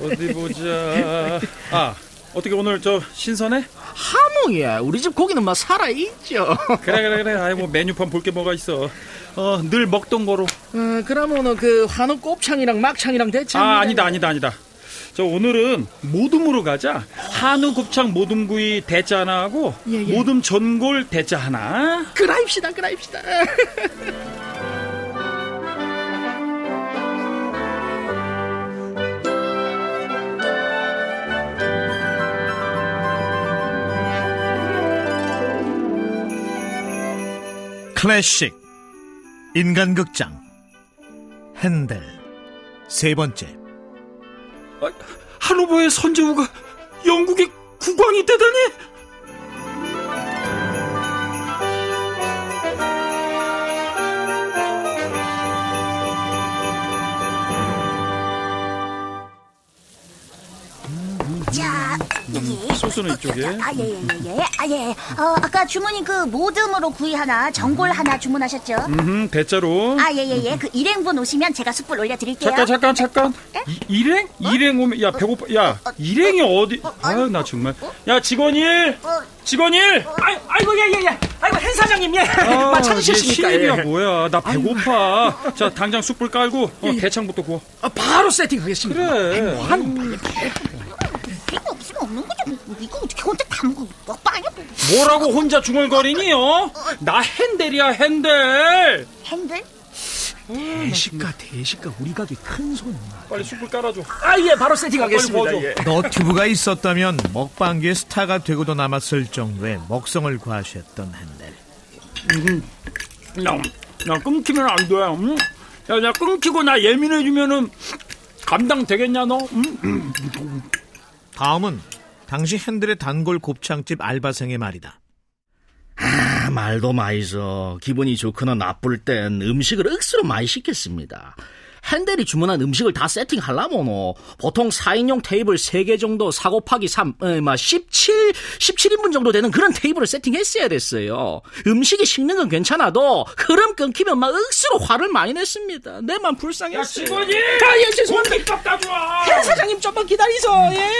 어디 보자. 아, 어떻게 오늘 저 신선해? 하몽이야. 우리 집 고기는 막 살아 있죠. 그래 그래 그래. 아이 뭐 메뉴판 볼 게 뭐가 있어. 어, 늘 먹던 거로. 어, 그러면은 그 한우 곱창이랑 막창이랑 대체. 아, 아니다 아니다 아니다. 저 오늘은 모둠으로 가자. 한우 곱창 모둠구이 대짜 하나 하고 예, 예. 모둠 전골 대짜 하나. 그라입시다, 그라입시다. 클래식 인간극장 핸델 세 번째 아, 한오버의 선제후가 영국의 국왕이 되다니. 자, 여기. 소스는 이쪽에. 아, 예, 예, 예, 예. 아, 예. 어, 아까 주문인 그 모듬으로 구이 하나, 전골 하나 주문하셨죠? 음, 대짜로. 아, 예, 예, 예. 그 일행분 오시면 제가 숯불 올려드릴게요. 잠깐 잠깐 잠깐 예? 이, 일행? 일행 오면 야 배고파 야 일행이 어디 아유 나 정말 야 직원 일 어. 직원 일 아이, 아이고, 예, 예, 예. 아이고, hen 사장님, 예. 아, 마 찾으셨습니까? 얘 신입이야 예. 뭐야 나 배고파 자 당장 숯불 깔고 어, 대창부터 구워 아, 바로 세팅하겠습니다. 그래 한우 빨리. 필요 없는 거죠. 이거 어떻게 혼자 다 먹어. 뭐, 빨리. 뭐라고 혼자 중얼거리니 어? 나 핸델이야 핸델 핸들? 대식가, 대식가, 우리 가게 큰 손. 빨리 숯불 깔아줘 아, 예, 바로 세팅하겠습니다. 예. 너튜브가 있었다면 먹방계의 스타가 되고도 남았을 정도의 먹성을 과시했던 핸델 야, 야 끊기면 안 돼 음? 야 나 끊기고 나 예민해지면은 감당 되겠냐 너 음? 다음은 당시 핸델의 단골 곱창집 알바생의 말이다 아, 말도 마이서 기분이 좋거나 나쁠 땐 음식을 억수로 많이 시켰습니다. 핸델이 주문한 음식을 다 세팅하려면 보통 4인용 테이블 3개 정도 4 곱하기 3, 에, 막 17, 17인분 정도 되는 그런 테이블을 세팅했어야 됐어요. 음식이 식는 건 괜찮아도 흐름 끊기면 막 억수로 화를 많이 냈습니다. 내만 불쌍했어요. 야 직원이 아, 예, 죄송합니다. 값 가져와 hen 사장님 좀만 기다리소, 예.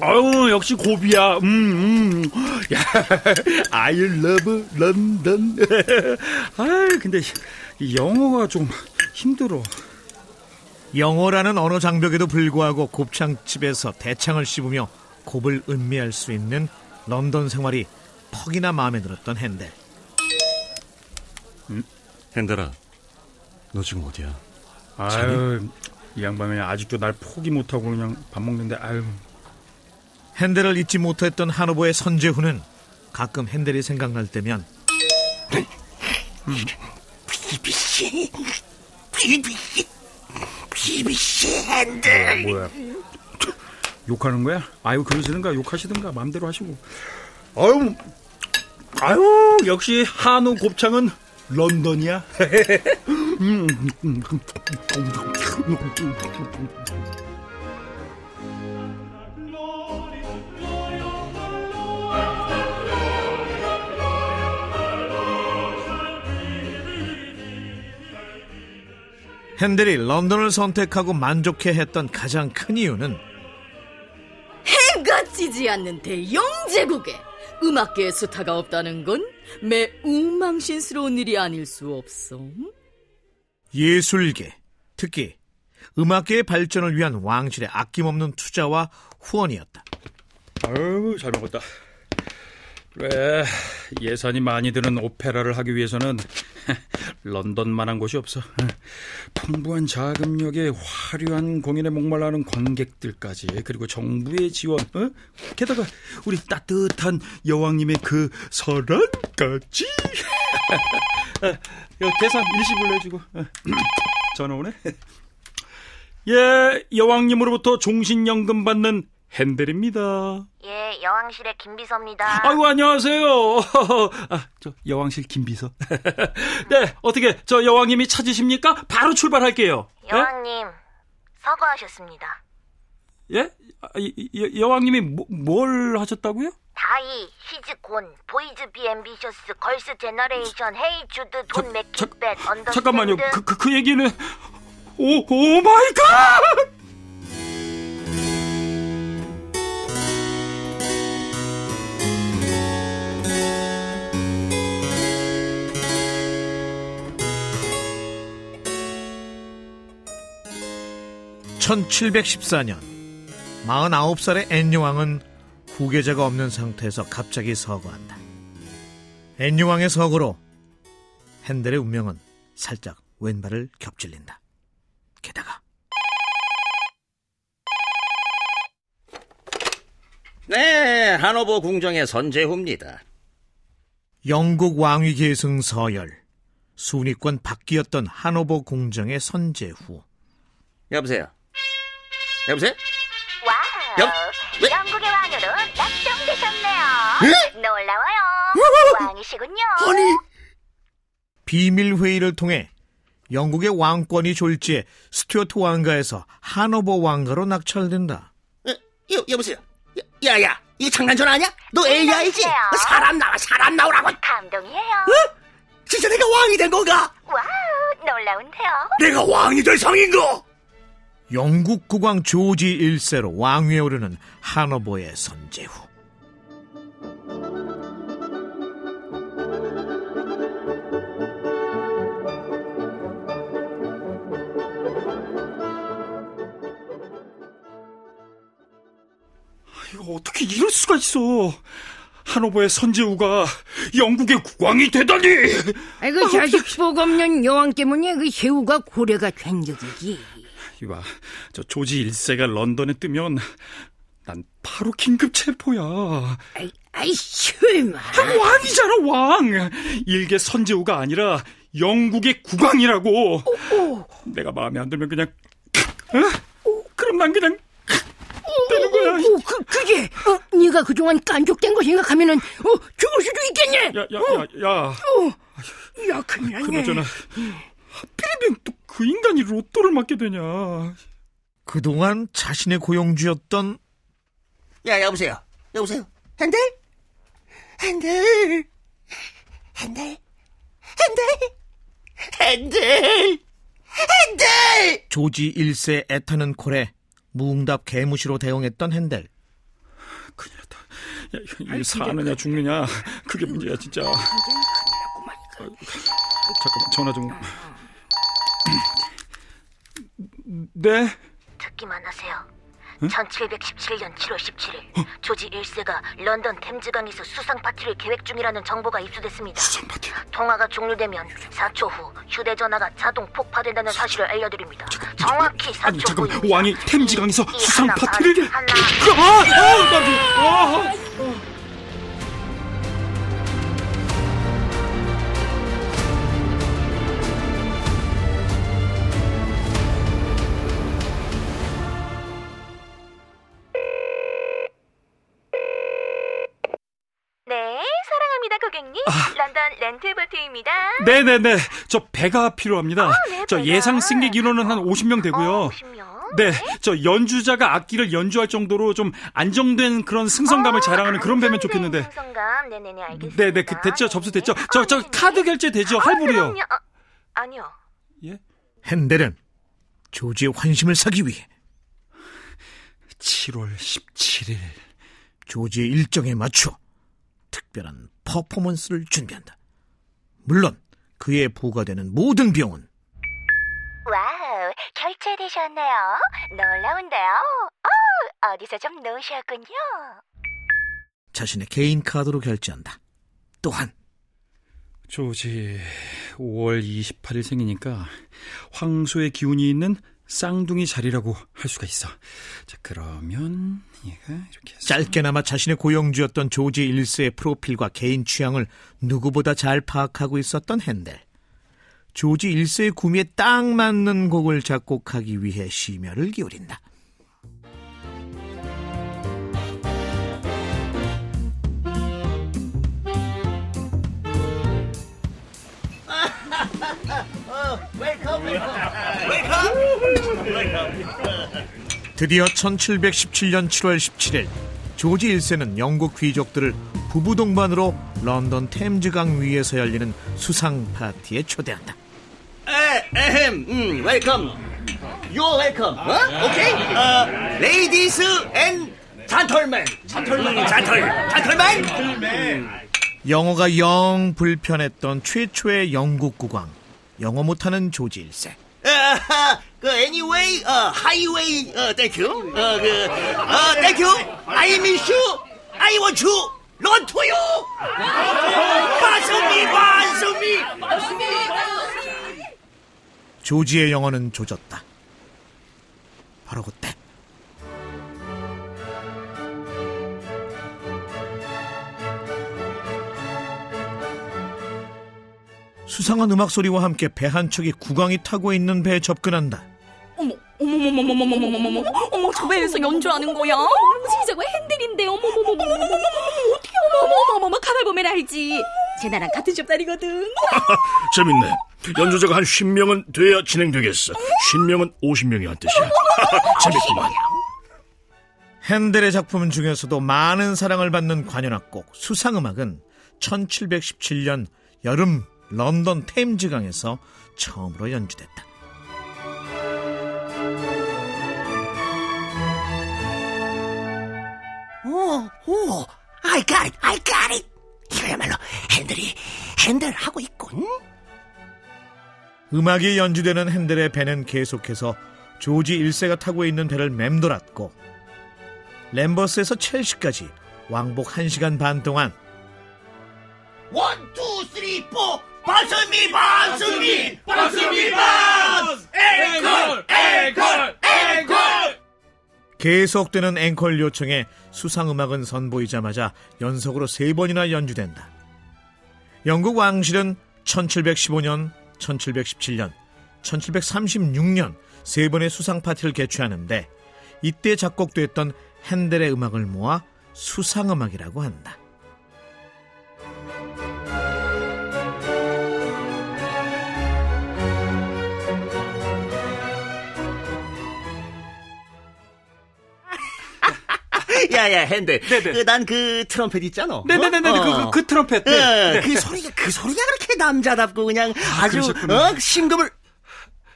아유 역시 고비야. 음, 음. 야, I love London. 아, 근데 이 영어가 좀 힘들어. 영어라는 언어 장벽에도 불구하고 곱창집에서 대창을 씹으며 곱을 음미할 수 있는 런던 생활이 퍽이나 마음에 들었던 핸델 핸들아, 너 지금 어디야? 아유, 이 양반이 아직도 날 포기 못하고 그냥 밥 먹는데 아유. 핸델을 잊지 못했던 한오보의 선재훈은 가끔 핸델이 생각날 때면 BBC. BBC. BBC 핸들. 뭐야? 욕하는 거야? 아유 그러시든가 욕하시든가 마음대로 하시고. 아유, 아유 역시 한우 곱창은 런던이야. 핸델이 런던을 선택하고 만족해 했던 가장 큰 이유는 해가 지지 않는 대영 제국에 음악계의 스타가 없다는 건 매우 망신스러운 일이 아닐 수 없어. 예술계, 특히 음악계의 발전을 위한 왕실의 아낌없는 투자와 후원이었다. 아유 잘 먹었다. 그래 예산이 많이 드는 오페라를 하기 위해서는 런던만한 곳이 없어. 풍부한 자금력에 화려한 공연에 목말라하는 관객들까지 그리고 정부의 지원, 어? 게다가 우리 따뜻한 여왕님의 그 서란까지. 아, 이거 계산 일시불로 해주고 어. 전화 오네. 예, 여왕님으로부터 종신연금 받는 핸델입니다. 예, 여왕실의 김비서입니다. 아이고 안녕하세요. 아, 저 여왕실 김비서. 네, 어떻게 저 여왕님이 찾으십니까? 바로 출발할게요. 여왕님, 서거하셨습니다. 예? 아, 이- 이- 여왕님이 뭐, 뭘 하셨다고요? Die, he's gone, boys be ambitious, Girls' Generation, Hey Jude, don't, make it bad, understand. 잠깐만요. 그, 그, 그 얘기는 Oh, oh my God! 1714년 49살의 앤유왕은 후계자가 없는 상태에서 갑자기 서거한다. 앤유왕의 서거로 핸델의 운명은 살짝 왼발을 겹질린다. 게다가 네, 하노버 궁정의 선제후입니다. 영국 왕위 계승 서열 순위권 바뀌었던 하노버 궁정의 선제후 여보세요? 여보세요? Wow, 여- 왜? 영국의 왕으로 낙점되셨네요. 예? 놀라워요. 왕이시군요. 비밀 회의를 통해 영국의 왕권이 졸지에 스튜어트 왕가에서 하노버 왕가로 낙찰된다. 어, 여, 여보세요? 야, 야, 야, 이거 장난전화 아니야? 너 AI지? 장난이에요. 사람 나와, 사람 나오라고! 감동이에요. 진짜 내가 왕이 된 건가? 와우, 놀라운데요. 내가 왕이 될 상인가? 영국 국왕 조지 1세로 왕위에 오르는 하노버의 선제후. 이거 어떻게 이럴 수가 있어? 하노버의 선제우가 영국의 국왕이 되다니! 아이고 자식 복 없는 여왕 때문에 그 새우가 고래가 된 적이지. 이봐, 저 조지 1세가 런던에 뜨면 난 바로 긴급 체포야. 아이, 아이 설마. 왕이잖아, 왕! 일개 선제우가 아니라 영국의 국왕이라고. 내가 마음에 안 들면 그냥, 어? 그럼 난 그냥 되는 거야. 오, 그, 그게 어, 네가 그동안 깐족된 거 생각하면은 어, 죽을 수도 있겠네. 야, 야, 야, 야. 야, 큰일 났네. 그나저나, 하필이면 또 그 인간이 로또를 맞게 되냐. 그동안 자신의 고용주였던 야, 여보세요? 여보세요? 핸들? 핸들? 핸들? 핸들? 핸들? 핸들! 조지 1세 애타는 콜에 무응답 개무시로 대응했던 핸델. 큰일 났다. 야, 이거 사느냐 죽느냐. 그게 문제야, 진짜. 아이고, 잠깐만, 전화 좀. 네? 듣기만 하세요. 1717년 7월 17일 조지 1세가 런던 템즈강에서 수상 파티를 계획 중이라는 정보가 입수됐습니다. 수상 파티. 통화가 종료되면 4초 후 휴대전화가 자동 폭파된다는 사실을 알려드립니다. 정확히 4초 아니, 잠깐만. 후입니다. 왕이 템즈강에서 이 수상 하나, 파티를. 하나, 아! 아! 나 좀- 아! 고객님. 런던 렌트보트입니다. 네네네. 저 배가 필요합니다. 네, 저 배가. 예상 승객 인원은 한 50명 되고요. 어, 50명. 네, 저 연주자가 악기를 연주할 정도로 좀 안정된 그런 승성감을 자랑하는 그런 배면 좋겠는데. 승성감, 네네네, 알겠습니다. 네네, 그 됐죠? 접수됐죠? 네. 저, 어, 저 네네네. 카드 결제 되죠? 할부로요. 그럼요. 어, 아니요. 예? 핸델은 조지의 환심을 사기 위해 7월 17일. 조지의 일정에 맞춰 특별한 퍼포먼스를 준비한다. 물론 그에 부과되는 모든 비용은 Wow, 결제되셨네요. 놀라운데요. 어, 어디서 좀 놓으셨군요. 자신의 개인 카드로 결제한다. 또한 조지 5월 28일 생이니까 황소의 기운이 있는 쌍둥이 자리라고 할 수가 있어. 자, 그러면 이렇게 해서 짧게나마 자신의 고용주였던 조지 1세의 프로필과 개인 취향을 누구보다 잘 파악하고 있었던 핸델. 조지 1세의 구미에 딱 맞는 곡을 작곡하기 위해 심혈을 기울인다. 드디어 1717년 7월 17일 조지 1세는 영국 귀족들을 부부 동반으로 런던 템즈강 위에서 열리는 수상 파티에 초대한다. 에, 에헴, 음, welcome. You're welcome. 어? 오케이? 어, ladies and gentleman. Gentleman. Gentle. Gentleman. 영어가 영 불편했던 최초의 영국 국왕, 영어 못하는 조지 1세. 어, 그 anyway, 어, highway, 어, thank you. 어, 그, 어, thank you. I miss you. I want you. Run to you. 반성미, 반성미. 조지의 영혼은 조졌다. 바로 그때 수상한 음악 소리와 함께 배 한 척이 구강이 타고 있는 배에 접근한다. 어머, 어머머머머머머머머머머, 어머 저 배에서 연주하는 거야? 진짜가 핸들인데, 어머머머머머머머, 어떻게 어머머머머머 가발 보면 알지? 쟤 나랑 같은 좁다리거든. 재밌네. 연주자가 한 50명은 돼야 진행되겠어. 50명은 50명이란 뜻이야. 재밌구만. 핸델의 작품 중에서도 많은 사랑을 받는 관현악곡 수상음악은 1717년 여름 런던 템즈강에서 처음으로 연주됐다. 오, 오, I got it, I got it. 이거야말로 핸들이 핸들 하고 있군. 음악이 연주되는 핸델의 배는 계속해서 조지 1세가 타고 있는 배를 맴돌았고 램버스에서 첼시까지 왕복 1시간 반 동안 one, two, three, four. 반성미, 반성미, 반성미, 반. 앵콜, 앵콜, 앵콜. 계속되는 앵콜 요청에 수상음악은 선보이자마자 연속으로 세 번이나 연주된다. 영국 왕실은 1715년, 1717년, 1736년 세 번의 수상 파티를 개최하는데 이때 작곡됐던 핸델의 음악을 모아 수상음악이라고 한다. 야야 핸들. 그, 난그 트럼펫 있잖아. 네네네네, 어? 그, 그, 그 트럼펫. 네. 어, 네. 그 소리가 그 소리가 그렇게 남자답고 그냥 아주 그러셨구나. 어? 심금을.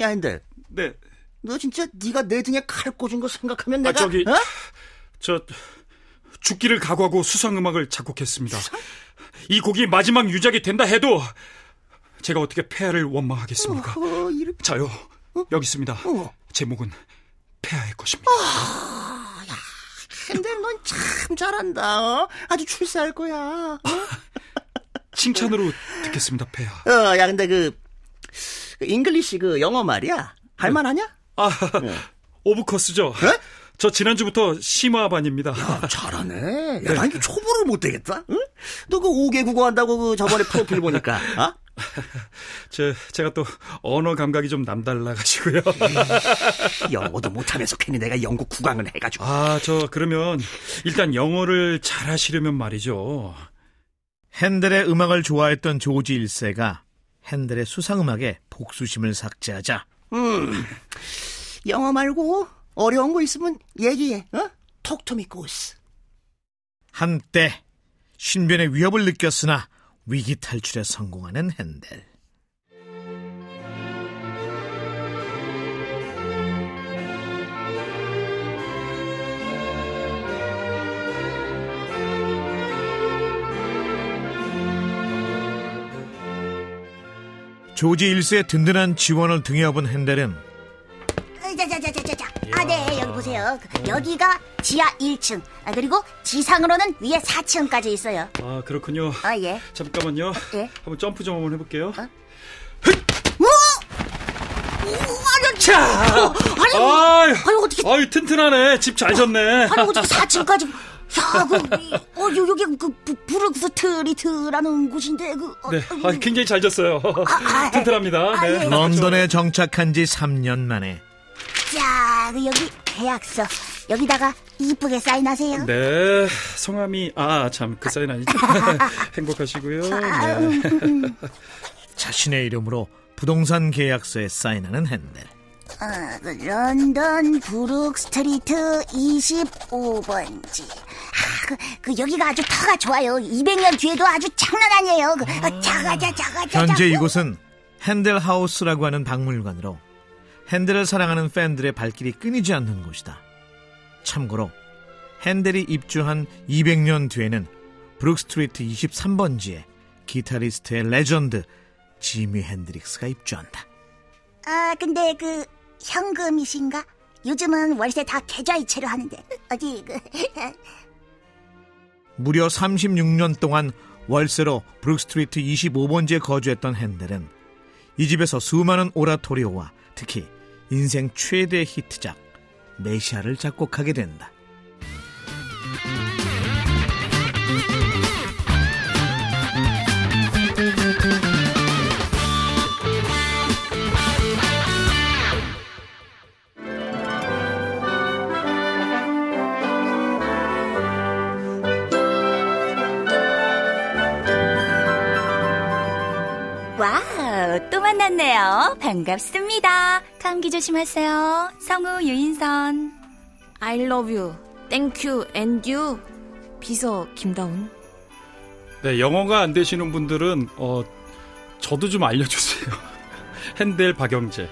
야 핸들. 네. 너 진짜 네가 내 등에 칼 꽂은 거 생각하면 아, 내가 저기, 어? 저, 죽기를 각오하고 수상 음악을 작곡했습니다. 이 곡이 마지막 유작이 된다 해도 제가 어떻게 폐하를 원망하겠습니까? 어, 이렇게 자요, 여기 있습니다. 어. 제목은 폐하의 것입니다. 핸들 넌참 잘한다. 어? 아주 출세할 거야. 어? 칭찬으로 듣겠습니다, 폐하. 어, 야 근데 그, 그 English 그 영어 말이야. 할만하냐? 아, of course죠? 네? 저 지난주부터 심화반입니다. 잘하네. 야, 나 이거 초보를 못 떼겠다. 응? 너 그 5개 국어 한다고 그 저번에 프로필 보니까. 어? 제, 제가 또 언어 감각이 좀 남달라가지고요. 영어도 못하면서 괜히 내가 영국 국왕을 해가지고. 아, 저 그러면 일단 영어를 잘 하시려면 말이죠. 핸델의 음악을 좋아했던 조지 1세가 핸델의 수상음악에 복수심을 삭제하자 음, 영어 말고 어려운 거 있으면 얘기해. 어? 톡토미 고스. 한때 신변의 위협을 느꼈으나 위기 탈출에 성공하는 핸델. 조지 1세의 든든한 지원을 등에 업은 핸델은 자자자자자자. 아, 네, 여기 보세요. 그, 여기가 지하 1층. 아, 그리고 지상으로는 위에 4층까지 있어요. 아, 그렇군요. 아, 예. 잠깐만요. 예. 한번 점프 좀 한번 해볼게요. 자! 아니, 아유, 아니, 어떻게, 아유, 튼튼하네. 집 잘 졌네. 아니, 어떻게 4층까지. 야, 그, 이, 어, 요, 여기, 그, 부- 브룩스트리트라는 곳인데, 그. 어, 네, 아, 굉장히 잘 졌어요. 아, 튼튼합니다. 아, 네. 예. 런던에 정착한 지 3년 만에 자, 그 여기 계약서. 여기다가 이쁘게 사인하세요. 네, 성함이 아 참 그 사인 아니죠. 행복하시고요. 아, 네. 음, 자신의 이름으로 부동산 계약서에 사인하는 헨델. 어, 그 런던 브룩 스트리트 25번지. 아, 그, 그 여기가 아주 터가 좋아요. 200년 뒤에도 아주 장난 아니에요. 그, 어, 자가자 자가자. 현재 자가. 이곳은 헨델 하우스라고 하는 박물관으로 헨델을 사랑하는 팬들의 발길이 끊이지 않는 곳이다. 참고로 헨델이 입주한 200년 뒤에는 브룩스트리트 23번지에 기타리스트의 레전드 지미 헨드릭스가 입주한다. 아, 근데 그 현금이신가? 요즘은 월세 다 계좌이체로 하는데 어디 그 무려 36년 동안 월세로 브룩스트리트 25번지에 거주했던 핸델은 이 집에서 수많은 오라토리오와 특히 인생 최대 히트작 메시아를 작곡하게 된다. Wow, 또 만났네요. 반갑습니다. 감기 조심하세요. 성우 유인선. I love you. Thank you. And you. 비서 김다운. 네, 영어가 안 되시는 분들은 어 저도 좀 알려 주세요. 헨델 박영재.